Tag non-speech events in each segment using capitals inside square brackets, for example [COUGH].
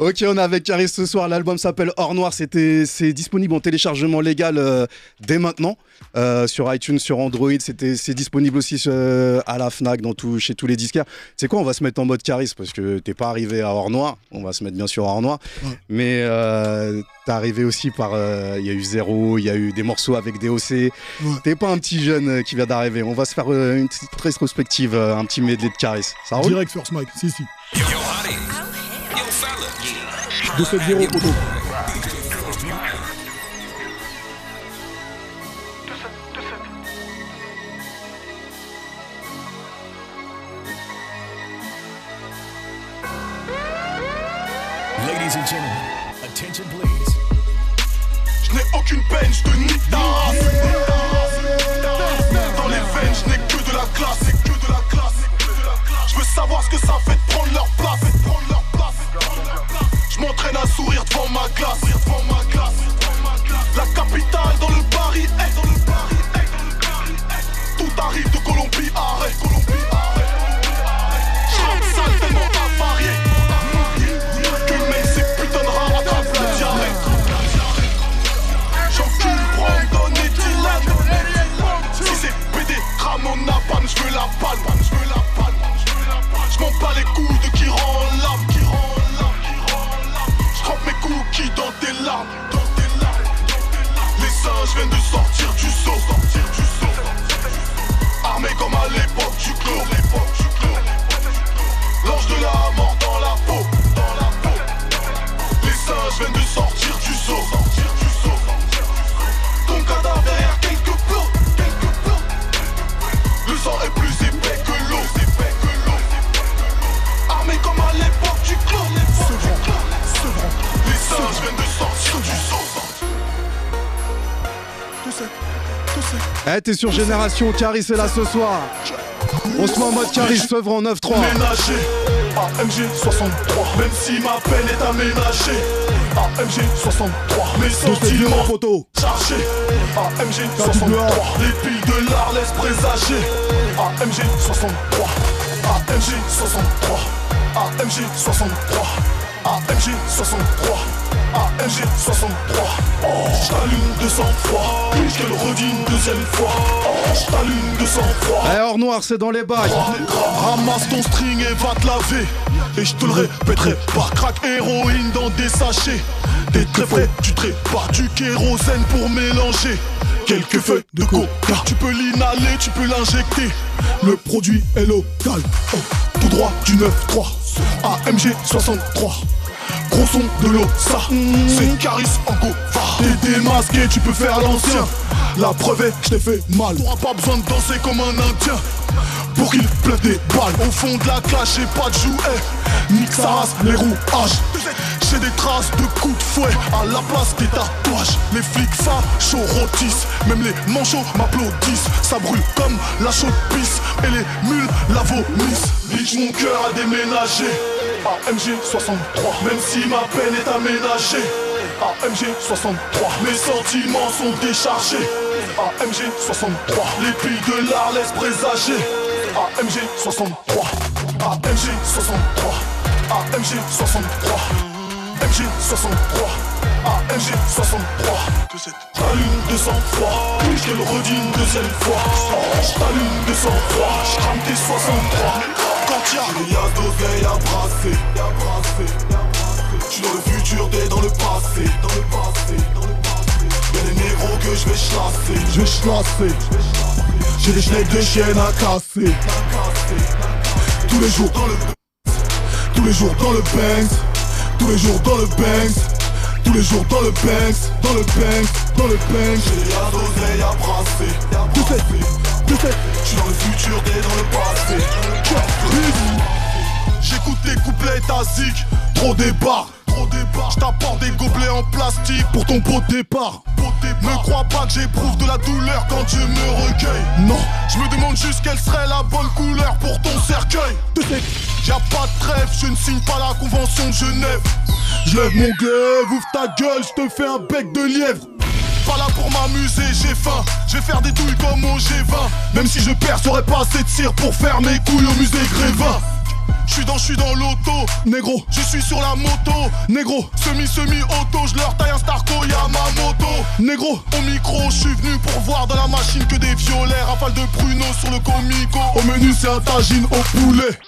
Ok, on est avec Caris ce soir. L'album s'appelle Hors Noir. C'était, c'est disponible en téléchargement légal euh, dès maintenant euh, sur iTunes, sur Android. C'était, c'est disponible aussi euh, à la Fnac, dans tout, chez tous les disquaires. C'est quoi On va se mettre en mode Caris parce que t'es pas arrivé à Hors Noir. On va se mettre bien sûr à Hors Noir, mais t'es arrivé aussi par. Il y a eu Zéro, il y a eu des morceaux avec DOC. T'es pas un petit jeune qui vient d'arriver. On va se faire une petite rétrospective, un petit medley de Caris. Ça roule? Direct First Mike, si si. De poteau. Ladies and gentlemen, attention please. Je n'ai aucune peine, je te nique ta race. Dans les veines, je n'ai que de la classe, que de la classe. Je veux savoir ce que ça fait de prendre leur place. M'entraîne à sourire devant ma glace. La capitale dans le Paris. Tout arrive de Colombie, arrête. Colombie, arrête. Je sale tellement avarié. Que mec, ces putains de la diarrhée. Si c'est PD. Je veux la palme. Je m'en bats les couilles Eh, t'es sur Génération Caris est là ce soir. On se met en mode Caris, œuvre en 9-3. Ménager. AMG 63 Même si ma peine est aménagée. AMG 63 Mes sentiments photo. chargés. AMG 63 Les piles de l'art laissent présager. AMG 63 AMG 63 AMG 63 AMG 63 AMG 63 oh, J't'allume de sang-froid Je te le redis une deuxième fois. Oh, J't'allume de sang-froid Eh, Hors Noir, c'est dans les bails. Ramasse ton string et va te laver. Et je te le répéterai. Par crack héroïne dans des sachets. T'es très frais, tu traites pas du kérosène pour mélanger Quelques feuilles de coca. Tu peux l'inhaler, tu peux l'injecter. Le produit est local. Oh, Tout droit du 9-3 AMG 63 Gros son de l'eau, ça C'est Caris en go T'es démasqué, tu peux faire l'ancien. La preuve est, je t'ai fait mal. T'auras pas besoin de danser comme un indien. Pour qu'il pleuve des balles. Au fond de la clash, j'ai pas de jouet. Nique sa race, les rouages J'ai des traces de coups de fouet À la place des tatouages. Les flics fachos rôtissent. Même les manchots m'applaudissent. Ça brûle comme la chaude pisse. Et les mules la vomissent. Bitch, mon cœur a déménagé. AMG 63 Même si ma peine est aménagée. AMG 63 Mes sentiments sont déchargés. AMG 63 Les piles de l'art laissent présager. AMG 63 AMG 63 AMG 63 AMG 63 AMG 63 J'allume de sang-froid. Oui je te le redis une deuxième fois. J't'allume de sang-froid. J'crame tes 63 Quand y'a Il y a d'oseille à brasser. J'suis dans le futur, t'es dans le passé. Dans le passé Y'a des négros que je vais chasser. Je vais. J'ai des schnecks de chiennes à casser. Tous les jours dans le Tous les jours dans le Banks Tous les jours dans le Banks Tous les jours dans le Banks Dans le Banks Dans le Banks J'ai la d'oseille à brasser sec, tout sec. J'suis dans le futur, t'es dans le passé. J'écoute tes couplets tasiques. Trop débarque Trop débarque J't'apporte des gobelets en plastique Pour ton de départ Ne crois pas que j'éprouve de la douleur quand Dieu me recueille. Non, Je me demande juste quelle serait la bonne couleur pour ton cercueil. Y'a pas de trêve, je ne signe pas la convention de Genève. Je lève mon glaive, ouvre ta gueule, je te fais un bec de lièvre. Pas là pour m'amuser, j'ai faim. Je vais faire des douilles comme au G20 Même si je perds, j'aurais pas assez de cire pour faire mes couilles au musée Grévin Je suis dans, je suis dans l'auto, négro, je suis sur la moto, négro, semi-semi-auto, je leur taille un Starco, y'a ma moto, négro, au micro, je suis venu pour voir dans la machine que des violets, rafale de pruneaux sur le comico, au menu c'est un tagine au poulet.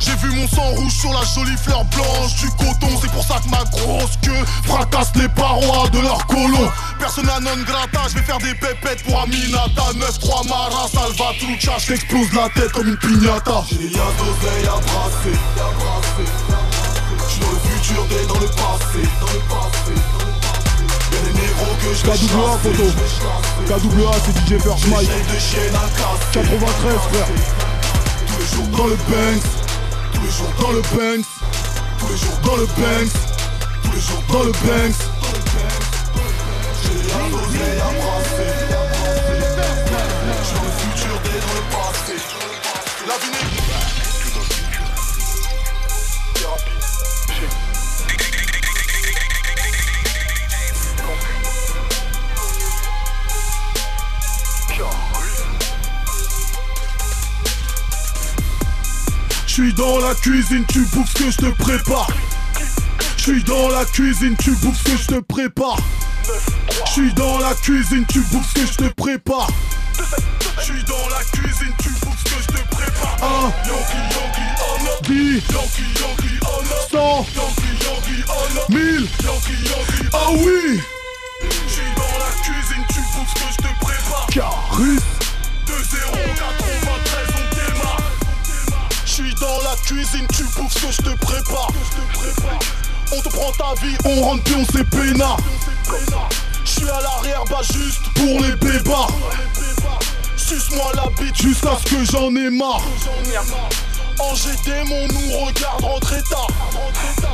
J'ai vu mon sang rouge sur la jolie fleur blanche du coton. C'est pour ça que ma grosse queue fracasse les parois de leur colon Persona non grata, je vais faire des pépettes pour Aminata. 9-3 Mara, Salvatrucha, je t'explose la tête comme une pignata J'ai liasses d'oseille à brasser, J'suis dans le futur, t'es dans le passé, dans le passé KWA photo KWA c'est DJ First Mike. 93 frère. Dans le Banks les jours dans le Banks Tous les jours dans le Banks Tous les jours dans le Banks J'ai la l'oseille à brasser J'ai le futur dès le passé. La vie J'suis dans la cuisine, tu bouffes ce que je te prépare. J'suis dans la cuisine, tu bouffes ce que je te prépare. J'suis dans la cuisine, tu bouffes ce que je te prépare. Prend ta vie, on rentre on s'est peinard. J'suis à l'arrière, bah juste pour les bébas Suce-moi la bite jusqu'à ce que j'en ai marre. En GD, mon nous regarde rentrer tard.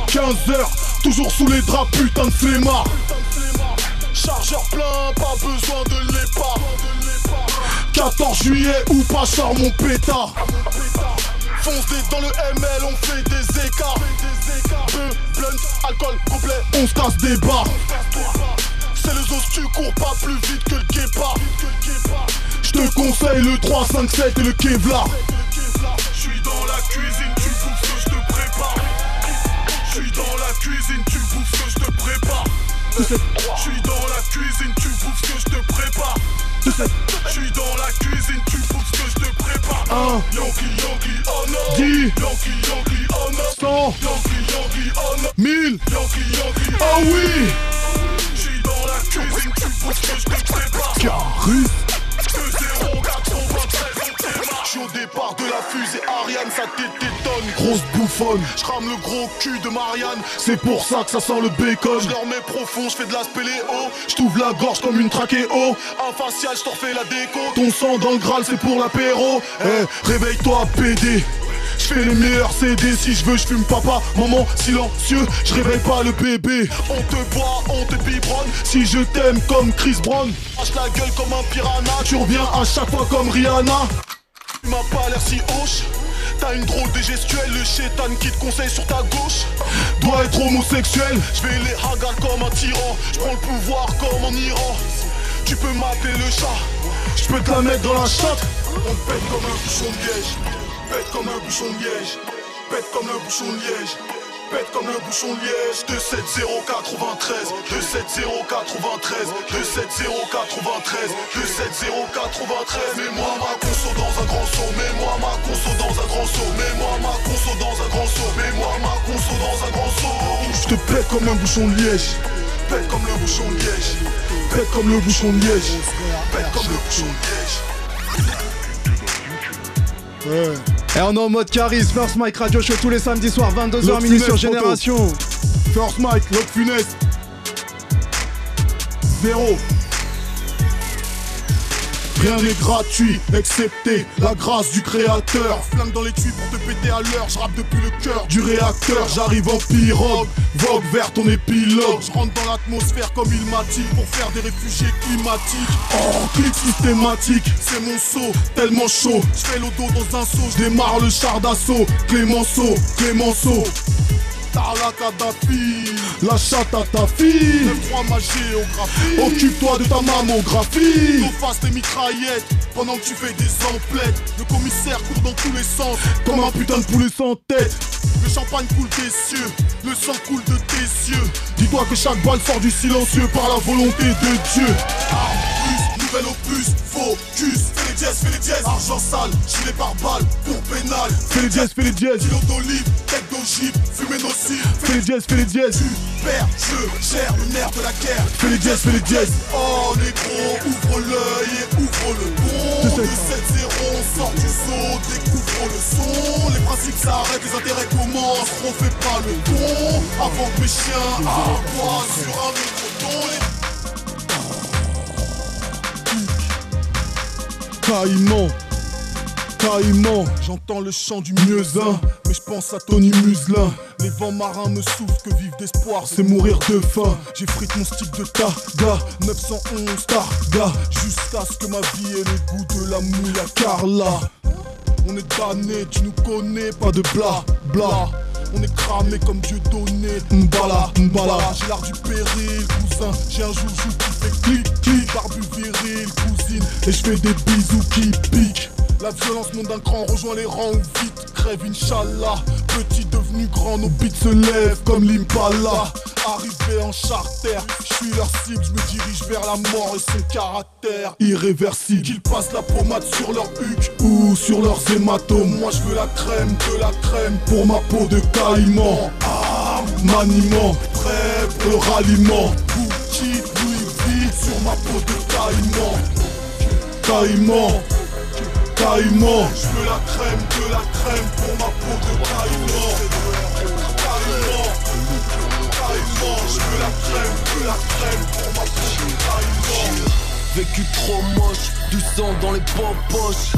15 heures, toujours sous les draps, putain de flemmard. Chargeur plein, pas besoin de l'épa 14 juillet ou pas sort mon pétard Fonce des dans le ML, on fait des écarts. Peu, blunt, alcool complet, on se casse des barres. C'est le os, tu cours pas plus vite que le guépard. Je te conseille le 3, 5, 7 et le Kevlar. J'suis dans la cuisine, tu bouffes ce que je te prépare. J'suis dans la cuisine, tu bouffes ce que je te prépare. J'suis dans la cuisine, tu bouffes ce que je te prépare J'suis dans la cuisine, tu bouffes ce que je te prépare. Un. Yankee, Yankee, oh non Dix. Yankee, Yankee, oh non Cent. Yankee, Yankee, oh non Mille. Yankee, Yankee, Ah oui Ariane, ça t'étonne Grosse bouffonne, j'rame le gros cul de Marianne. C'est pour ça que ça sent le bacon. Je leur mets profond, j'fais de la spéléo. J't'ouvre la gorge comme une trachéo. Un facial, j't'en refais la déco. Ton sang dans le Graal, c'est pour l'apéro. Eh, réveille-toi PD je fais les meilleurs CD si je veux, je fume papa, maman silencieux, je réveille pas le bébé. On te boit, on te biberonne, si je t'aime comme Chris Brown. Lâche la gueule comme un piranha, tu reviens à chaque fois comme Rihanna. Tu m'as pas l'air si hoche. T'as une drôle de gestuelle, le chétan qui te conseille sur ta gauche. Doit être homosexuel, je vais les hagar comme un tyran. Je prends le pouvoir comme en Iran. Tu peux m'appeler le chat, je peux te la mettre dans la chatte. On te pète comme un bouchon de liège Pète comme un bouchon de liège Pète comme le bouchon de liège Pète comme le bouchon de liège. 27093 27093 27093 27093 Mets-moi ma conso dans un grand saut Mets-moi ma conso dans un grand saut Mets-moi ma conso dans un grand saut Mets-moi ma conso dans un grand saut. Je te pète comme un bouchon de liège. Pète comme le bouchon de liège. Pète comme le bouchon de liège. Pète comme le bouchon de liège Et on est en mode Caris, First Mike Radio Show tous les samedis soirs, 22h L'autre minuit sur photo. Génération. First Mike, l'autre funeste Zéro Rien n'est gratuit, excepté la grâce du créateur. Flingue dans les tuyaux pour te péter à l'heure Je rappe depuis le cœur Du réacteur, j'arrive en pirogue. Vogue vers ton épilogue. Je rentre dans l'atmosphère comme ilmatique pour faire des réfugiés climatiques. Oh, clic systématique, C'est mon saut, tellement chaud. je fais le dos dans un saut. Je démarre le char d'assaut. Clémenceau, Clémenceau. La chatte à ta fille. Lève-toi ma géographie. Occupe-toi de ta mammographie. Nos faces tes mitraillettes pendant que tu fais des emplettes. Le commissaire court dans tous les sens. Comme un putain de poulet sans tête. Le champagne coule des cieux, le sang coule de tes yeux. Dis-toi que chaque balle sort du silencieux par la volonté de Dieu. Arme nouvel opus, focus. Les dièses, fais les dièses. Argent sale, gilet par balle, pour pénal. Fais les dièses, fais les dièses. Kilo d'olive, tête d'ogive, fumée nocive. Fais les dièses, fais les dièses. Tu perds, je gère le nerf de la guerre. Fais les dièses, fais les dièses. Oh négro, ouvre l'œil et ouvre le bon. C'est De ça. 7-0, on sort du saut, découvre le son. Les principes s'arrêtent, les intérêts commencent. Refais pas le con avant que mes chiens aboient sur un autre ton. Les Caïman. Caïman. J'entends le chant du Mieux un. mais je pense à Tony Muselin. Les vents marins me soufflent que vivre d'espoir, C'est mourir de faim. J'ai frite mon stick de ta Gars, 911 tar, gars. jusqu'à ce que ma vie ait le goût de la mouille à Carla. On est damnés, tu nous connais, Pas de bla, bla. On est cramé comme Dieu donné. Mbala, mbala. J'ai l'art du péril, cousin. J'ai un joujou qui fait clic, clic. Barbu viril, cousine. Et je fais des bisous qui piquent. La violence monte d'un cran, rejoint les rangs ou vite. Crève, Inch'Allah. Petit devenu grand, nos beats se lèvent comme l'Impala. Arrivé en charter, je suis leur cible, je me dirige vers la mort et son caractère. Irréversible. Qu'ils passent la pommade sur leur huc. Ou sur leurs hématomes. Moi je veux la crème, de la crème. Pour ma peau de caïman. Maniement. prêt pour Le ralliement. Gucci, Louis sur ma peau de caïman. Caïman. Caïman. Je veux la crème, de la crème pour ma peau de caïman. Caïman, caïman. Je veux la crème, de la crème pour ma peau de caïman. Vécu trop moche, du sang dans les poches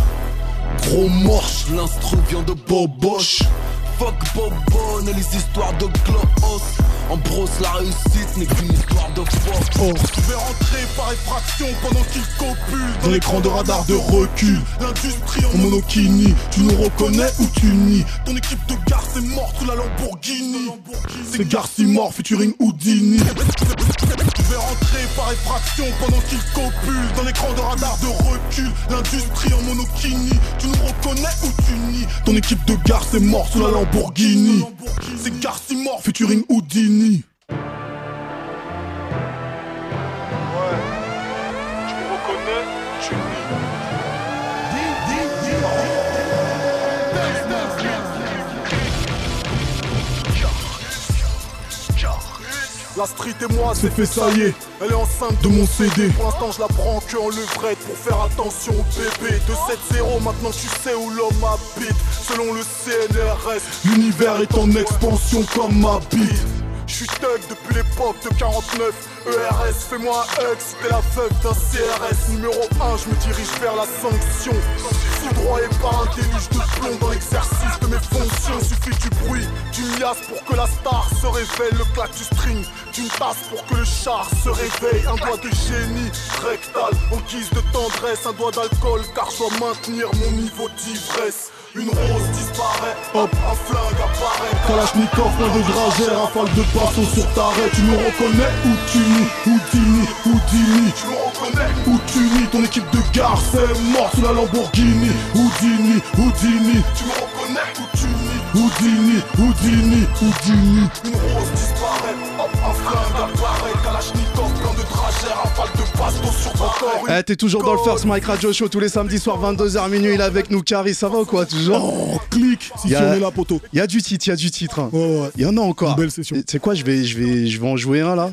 Gros morche. L'instru vient de Boboche Fuck Bobonne et les histoires de Gloss En brosse la réussite n'est qu'une histoire de force Oh. Je vais rentrer par effraction pendant qu'il copule Dans l'écran de radar de recul. L'industrie en En monokini. Tu nous reconnais ou tu nies? Ton équipe de gare c'est mort sous la Lamborghini. C'est Garcimore, featuring Houdini. Je vais rentrer par effraction pendant qu'il copule Dans l'écran de radar de recul L'industrie en monokini Tu nous reconnais ou tu nies? Ton équipe de gare, c'est mort sous la Lamborghini. C'est Garcimore Featuring Houdini. La street et moi C'est fait, ça y est. Elle est enceinte De mon CD. Pour l'instant je la prends que en levrette pour faire attention au bébé. De 7-0 maintenant tu sais où l'homme habite. Selon le CNRS L'univers est en expansion comme ma bite. Je suis thug depuis l'époque de 49 ERS Fais-moi un hug si t'es la veuve d'un CRS Numéro 1 je me dirige vers la sanction Foudroyé par un déluge de plomb dans l'exercice de mes fonctions. Suffit du bruit, d'une liasse pour que la star se réveille. Le claque du string, d'une tasse pour que le char se réveille. Un doigt de génie rectal en guise de tendresse. Un doigt d'alcool car je dois maintenir mon niveau d'ivresse. Une rose disparaît, hop, un flingue apparaît. Kalachnikov, point de dragère, rafale de baston sur ta raie. Tu nous reconnais nies Houdini, Houdini. Tu me Où tu nies ton équipe de gare, c'est mort sous la Lamborghini. Houdini, Houdini. Tu me reconnais ou tu nies Houdini, Houdini, Houdini. Une rose disparaît, hop, un flingue apparaît Kalachnikov, plein de trajets, rafale de baston sur ton Eh, t'es toujours dans le First Mike Radio Show tous les samedis soirs 22h minuit. Il est avec nous, Carrie. Ça va ou quoi Toujours Oh, clic, si on est là, poteau. Il y a du titre, il y a du titre. hein. Ouais, ouais. Il y en a encore. Une belle session. Tu sais quoi, je vais, je, vais, je vais en jouer un là?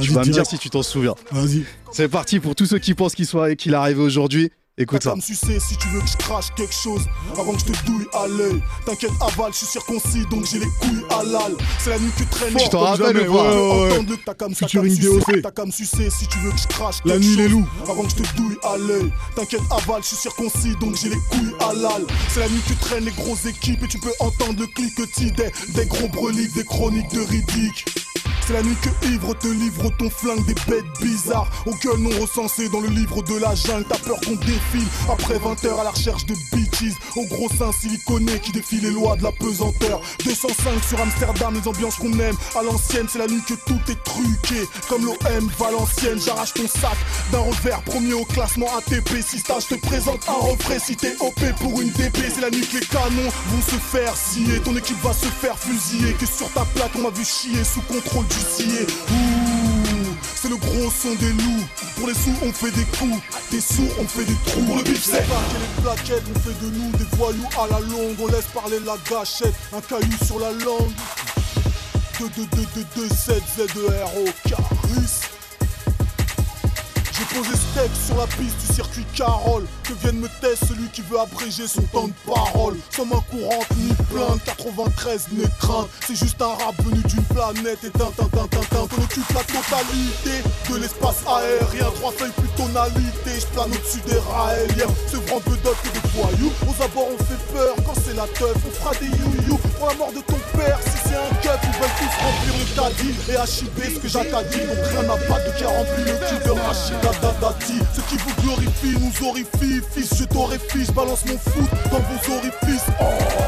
Tu vas me dire direct. si tu t'en souviens. Vas-y. C'est parti pour tous ceux qui pensent qu'il soit qu'il est arrivé aujourd'hui. Écoute T'as ça. qu'à me sucer si tu veux que je crache quelque chose avant que je te douille à l'œil. T'inquiète, aval, je suis circoncis donc j'ai les couilles halal. C'est la nuit que tu traînes. Tu t'en comme rappelles jamais. ou pas Tu veux Ouais, ouais, le t'as qu'à me- t'as qu'à Featuring me sucer, DOC. T'as qu'à me sucer si tu veux que je crache La nuit, les loups. Avant que je te douille à l'œil. T'inquiète, aval, je suis circoncis donc j'ai les couilles halal. C'est la nuit que tu traînes les grosses équipes et tu peux entendre le cliquetis des, des gros breliques, des chroniques de Riddick. C'est la nuit que ivre te livre ton flingue des bêtes bizarres. Aucun nom recensé dans le livre de la jungle. T'as peur qu'on défile après 20 heures à la recherche de bitches. Au gros sein siliconé qui défie les lois de la pesanteur. 205 sur Amsterdam, les ambiances qu'on aime. À l'ancienne, c'est la nuit que tout est truqué. Comme l'OM Valenciennes, j'arrache ton sac d'un revers. Premier au classement ATP. Si je te présente un refrain. Si t'es OP pour une DP, c'est la nuit que les canons vont se faire scier. Ton équipe va se faire fusiller. Que sur ta plaque, on m'a vu chier sous contrôle du Ouh, c'est le gros son des loups. Pour les sous, on fait des coups. Des sous, on fait des trous. Pour le bif, c'est les plaquettes, on fait de nous des voyous à la longue. On laisse parler la gâchette, un caillou sur la langue. 2 2 2 2 2 7 Z E R O Carus. J'ai posé steak sur la piste du circuit Carole. Que vienne me tester celui qui veut abréger son temps de parole? Sans main courante ni plainte 93 n'est crainte C'est juste un rap venu d'une planète Et tin tin tin Qu'on occupe la totalité de l'espace aérien. Trois feuilles plus tonalité Je plane au-dessus des raéliens. Ce grand peu d'autres que des voyous Aux abords on fait peur quand c'est la teuf. On fera des you-you pour la mort de ton père. Si c'est un keuf ils veulent tous remplir le caddie Et HIB ce que j'accadie. Donc rien n'a pas de a rempli. Le cul de Rachida Dadati Ce qui vous glorifie nous horrifie Fils je t'horrifie, je balance mon foot dans vos orifices. Oh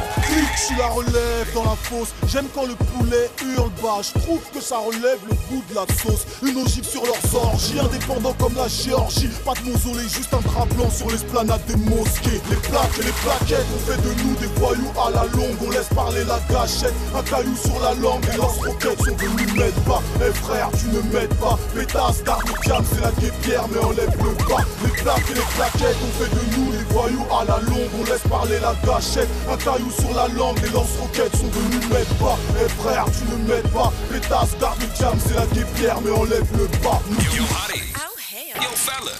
je suis la relève dans la fosse. J'aime quand le poulet hurle bas. Je trouve que ça relève le goût de la sauce. Une ogive sur leurs orgies Indépendant comme la Géorgie. Pas de mausolée, juste un drap blanc sur l'esplanade des mosquées. Les plaques et les plaquettes On fait de nous des voyous à la longue. On laisse parler la gâchette Un caillou sur la langue. Et leurs roquettes sont venus m'aider pas Eh frère tu ne m'aides pas. Pétasse, le calme, c'est la guépière Mais enlève le bas. Les plaques et les plaquettes On fait de nous des voyous à la longue. On laisse parler la gâchette Un caillou sur la langue Les lance-roquettes sont venus m'aider pas Eh frère tu ne m'aides pas Pétasse, garde le calme, c'est la guépière Mais enlève le bas Yo, Hottie. Yo, fella.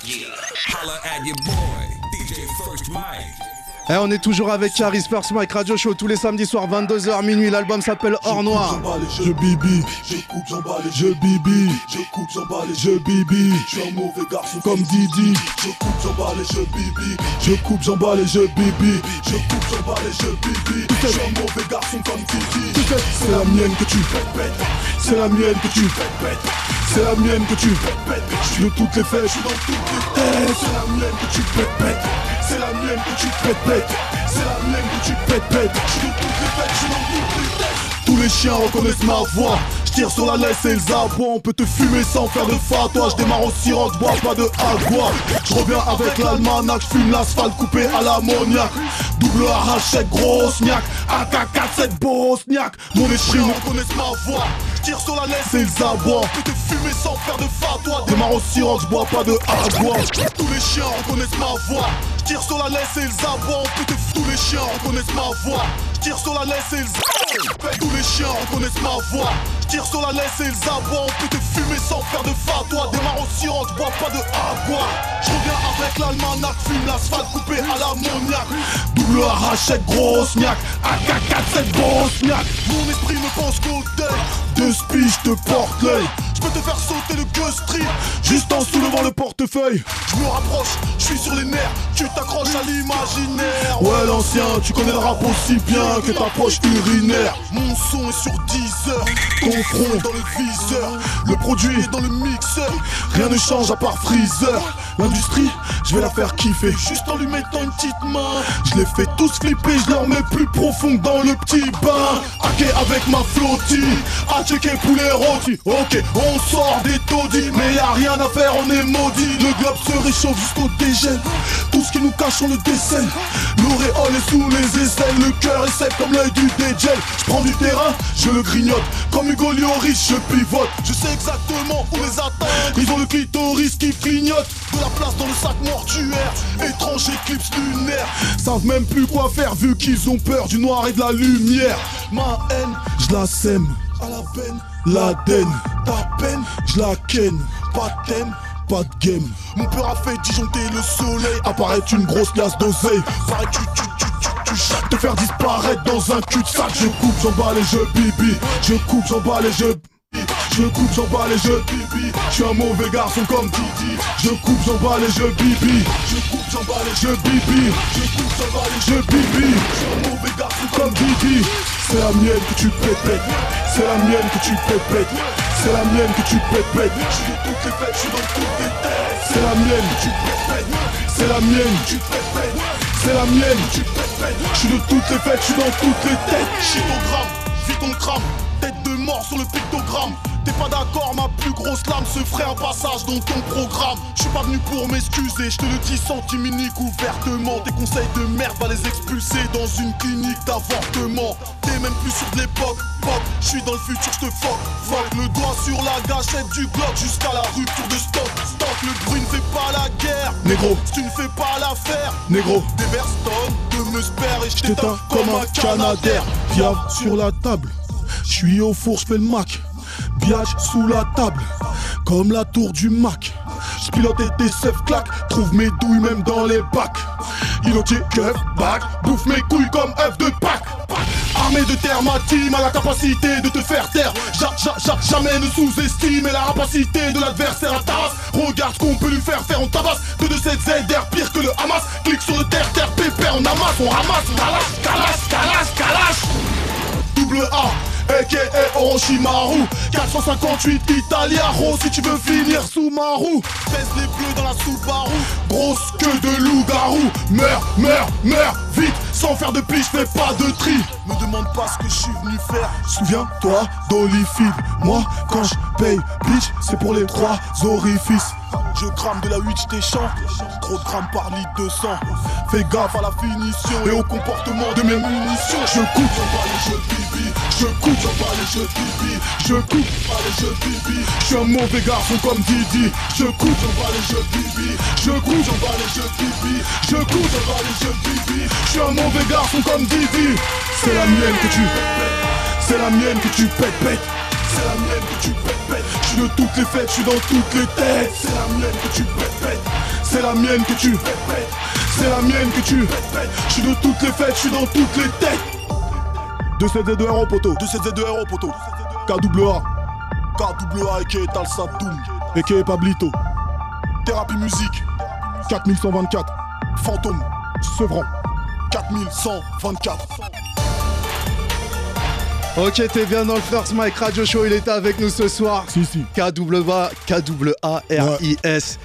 Holla at your boy, DJ First Mike. Eh, on est toujours avec Caris First Mike Radio Show tous les samedis soirs 22h minuit. L'album s'appelle Or Noir. Et je bibi, je coupe, j'emballe et je bibi, je coupe, j'emballe et je bibi, je suis un mauvais garçon comme Didi, je coupe, j'emballe et je bibi, je coupe, j'emballe et je bibi, je coupe, j'emballe et je bibi, je suis un mauvais garçon comme Didi, c'est la mienne que tu pètes, c'est la mienne que tu pètes, c'est la mienne que tu pètes, je suis de toutes les fêtes, je suis dans toutes les têtes, c'est la mienne que tu pètes, c'est la mienne que tu pètes, c'est la mienne que tu pètes, je suis de toutes les fêtes, je suis dans toutes les têtes. Tous les chiens reconnaissent ma voix. Je tire sur la laisse et les abois. On peut te fumer sans faire de fatwa. Je démarre au sirop, bois pas de agua. Je reviens avec l'almanach, fume l'asphalte coupé à l'ammoniac. Double arrachette, grosse niaque. AK-47 Bosniaque. Mon chiens reconnaissent ma voix. Tire sur la laisse et les abois. On peut te fumer sans faire de fatwa. Démarre au sirop, je bois pas de agua. Tous les chiens reconnaissent ma voix. Tire sur la laisse et les abois. On peut tous les chiens reconnaissent ma voix. Je tire sur la laisse et les Tous les chiens reconnaissent ma voix. Je tire sur la laisse et les abois. On peut te fumer sans faire de fatwa. Démarre au sirop, bois pas de agua. Je reviens avec l'almanach, fume l'asphalte coupé à l'ammoniac. Double arrachette, grosse niaque. AK-47 Bosniaque. Mon esprit ne pense qu'au deuil. Deux spies, je te porte l'œil. Je peux te faire sauter le que strip Juste en soulevant le portefeuille. Je me rapproche, je suis sur les nerfs. Tu t'accroches à l'imaginaire. Ouais l'ancien, tu connais le rap aussi bien que ta poche urinaire. Mon son est sur 10 heures Ton front est dans le viseur. Le produit est dans le mixeur. Rien ne change à part Freezer. L'industrie, je vais la faire kiffer. Juste en lui mettant une petite main. Je les fais tous flipper, je leur mets plus profond dans le petit bain. Hacké avec ma flottille À checker poulet rôti. Ok, on sort des taudis. Mais y a rien à faire, on est maudit. Le globe se réchauffe jusqu'au dégel. Tout ce qui nous cache, on le décèle. L'auréole est sous les aisselles. Le cœur est sec comme l'œil du dégel Je prends du terrain, je le grignote. Comme Hugo Lloris, je pivote. Je sais exactement où les atteindre Ils ont le clitoris qui clignote. De la place dans le sac mortuaire. Étrange éclipse lunaire. Savent même plus quoi faire vu qu'ils ont peur du noir et de la lumière. Ma haine, je la sème à la peine, la den, ta peine, je la ken, pas de thème, pas de game. Mon peur a fait disjoncter le soleil, apparaît une grosse glace d'oseille. Pareil, tu, tu, tu, tu, tu, te faire disparaître dans un cul-de-sac. Je coupe, j'emballe et je bibi. Je coupe, j'emballe et je je coupe, j'emballe et je bibi. Je suis un mauvais garçon comme Didi. Je coupe, j'emballe et je bibi. Je coupe, j'emballe et je bibi. Je coupe, j'emballe et je bibi. Je suis un mauvais garçon comme Didi C'est la mienne que tu pètes, c'est la mienne que tu pètes, c'est la mienne que tu pètes, je suis dans toutes les fêtes, je suis dans toutes les têtes. C'est la mienne que tu pètes, c'est la mienne que tu pètes, c'est la mienne que tu pètes, je suis dans toutes les fêtes, je suis dans toutes les têtes. Shitogramme, vis ton crame, tête de mort sur le pictogramme. T'es pas d'accord, ma plus grosse lame se ferait un passage dans ton programme. Je suis pas venu pour m'excuser, je te le dis centiminique ouvertement. Tes conseils de merde va les expulser dans une clinique d'avortement. T'es même plus sur de l'époque, fuck. Je suis dans le futur, je te fuck, fuck. Le doigt sur la gâchette du Glock jusqu'à la rupture de stock. Stock, le bruit ne fait pas la guerre. Négro. si tu ne fais pas l'affaire, Négro. des Verston, de me spare et je t'éteins comme un canadair. Viens sur la table. Je suis au four, je fais le Mac. Biage sous la table. Comme la tour du Mac. Je pilote et tes seufs claques. Trouve mes douilles même dans les bacs. Ilotier, keuf, bac. Bouffe mes couilles comme œuf de Pâques. Armée de terre, ma a la capacité de te faire taire. Ja- ja- ja- jamais ne sous-estime la rapacité de l'adversaire à Taras. Regarde qu'on peut lui faire faire, on tabasse. 2 de 7 ZR, pire que le Hamas. Clique sur le terre, terre, pépère, on amasse, on ramasse. Kalash, kalash, kalash, kalash. Double A. A.K.A. Orochimaru 458 Italiaro Si tu veux finir sous ma roue. Pèse les bleus dans la Subaru. Grosse queue de loup-garou. Meurs, meurs, meurs Vite, sans faire de pli, je fais pas de tri. Me demande pas ce que je suis venu faire. Souviens-toi d'Olifide. Moi, quand je paye, bitch, c'est pour les trois orifices. Je crame de la 8, je t'échange. Trop de grammes par litre de sang. Fais gaffe à la finition et au comportement de mes munitions. Je coupe, je bibi. Je coupe, je bibi. Je coupe, je bibi. Je suis un mauvais garçon comme Didi. Je coupe, je bibi. Je coupe, je bibi. Je coupe, je bibi. Je suis un mauvais garçon comme Didi. C'est la mienne que tu C'est la mienne que tu pètes, pètes. C'est la mienne que tu pètes, pètes. Je suis de toutes les fêtes, je suis dans toutes les têtes. C'est la mienne que tu pètes, pètes. C'est la mienne que tu pètes, pètes. C'est la mienne que tu pètes, pètes. Je suis de toutes les fêtes, je suis dans toutes les têtes. 2-7-2 en poteau. 2 7 2 héros poteau KWA. KWA et Talsa Doom Et Pablito. Thérapie musique 4124. Fantôme Sevran. 4124 Ok, t'es bien dans le First Mike Radio Show, il était avec nous ce soir. Si, si. KWA, K-W-A-R-I-S.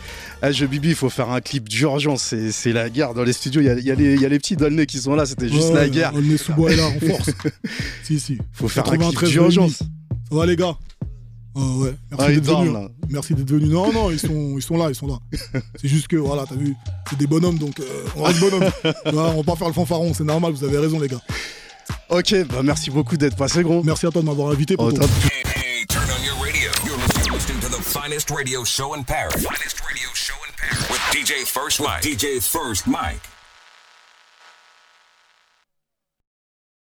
Eh, je Bibi, il faut faire un clip d'urgence, c'est la guerre dans les studios. Il y a, y a les, il y a les petits Dolnay qui sont là, c'était juste Ouais, la guerre. Est sous bois et là, en force. [LAUGHS] si, si. Faut faire un clip 93 d'urgence. Ça va, les gars Ah ouais. Ah, Merci ils d'être dorment, là. Merci d'être venus. Non, non, ils sont, ils sont là, ils sont là. [LAUGHS] C'est juste que, voilà, t'as vu, c'est des bonhommes, donc euh, on reste bonhommes. [LAUGHS] On va pas faire le fanfaron, c'est normal, vous avez raison, les gars. Ok, bah merci beaucoup d'être passé, gros. Merci à toi de m'avoir invité. Oh, poto. top. Hey, hey, turn on your radio. You're listening, listening to the finest radio show in Paris. Finest radio show in Paris. With DJ First Mike. DJ First Mike.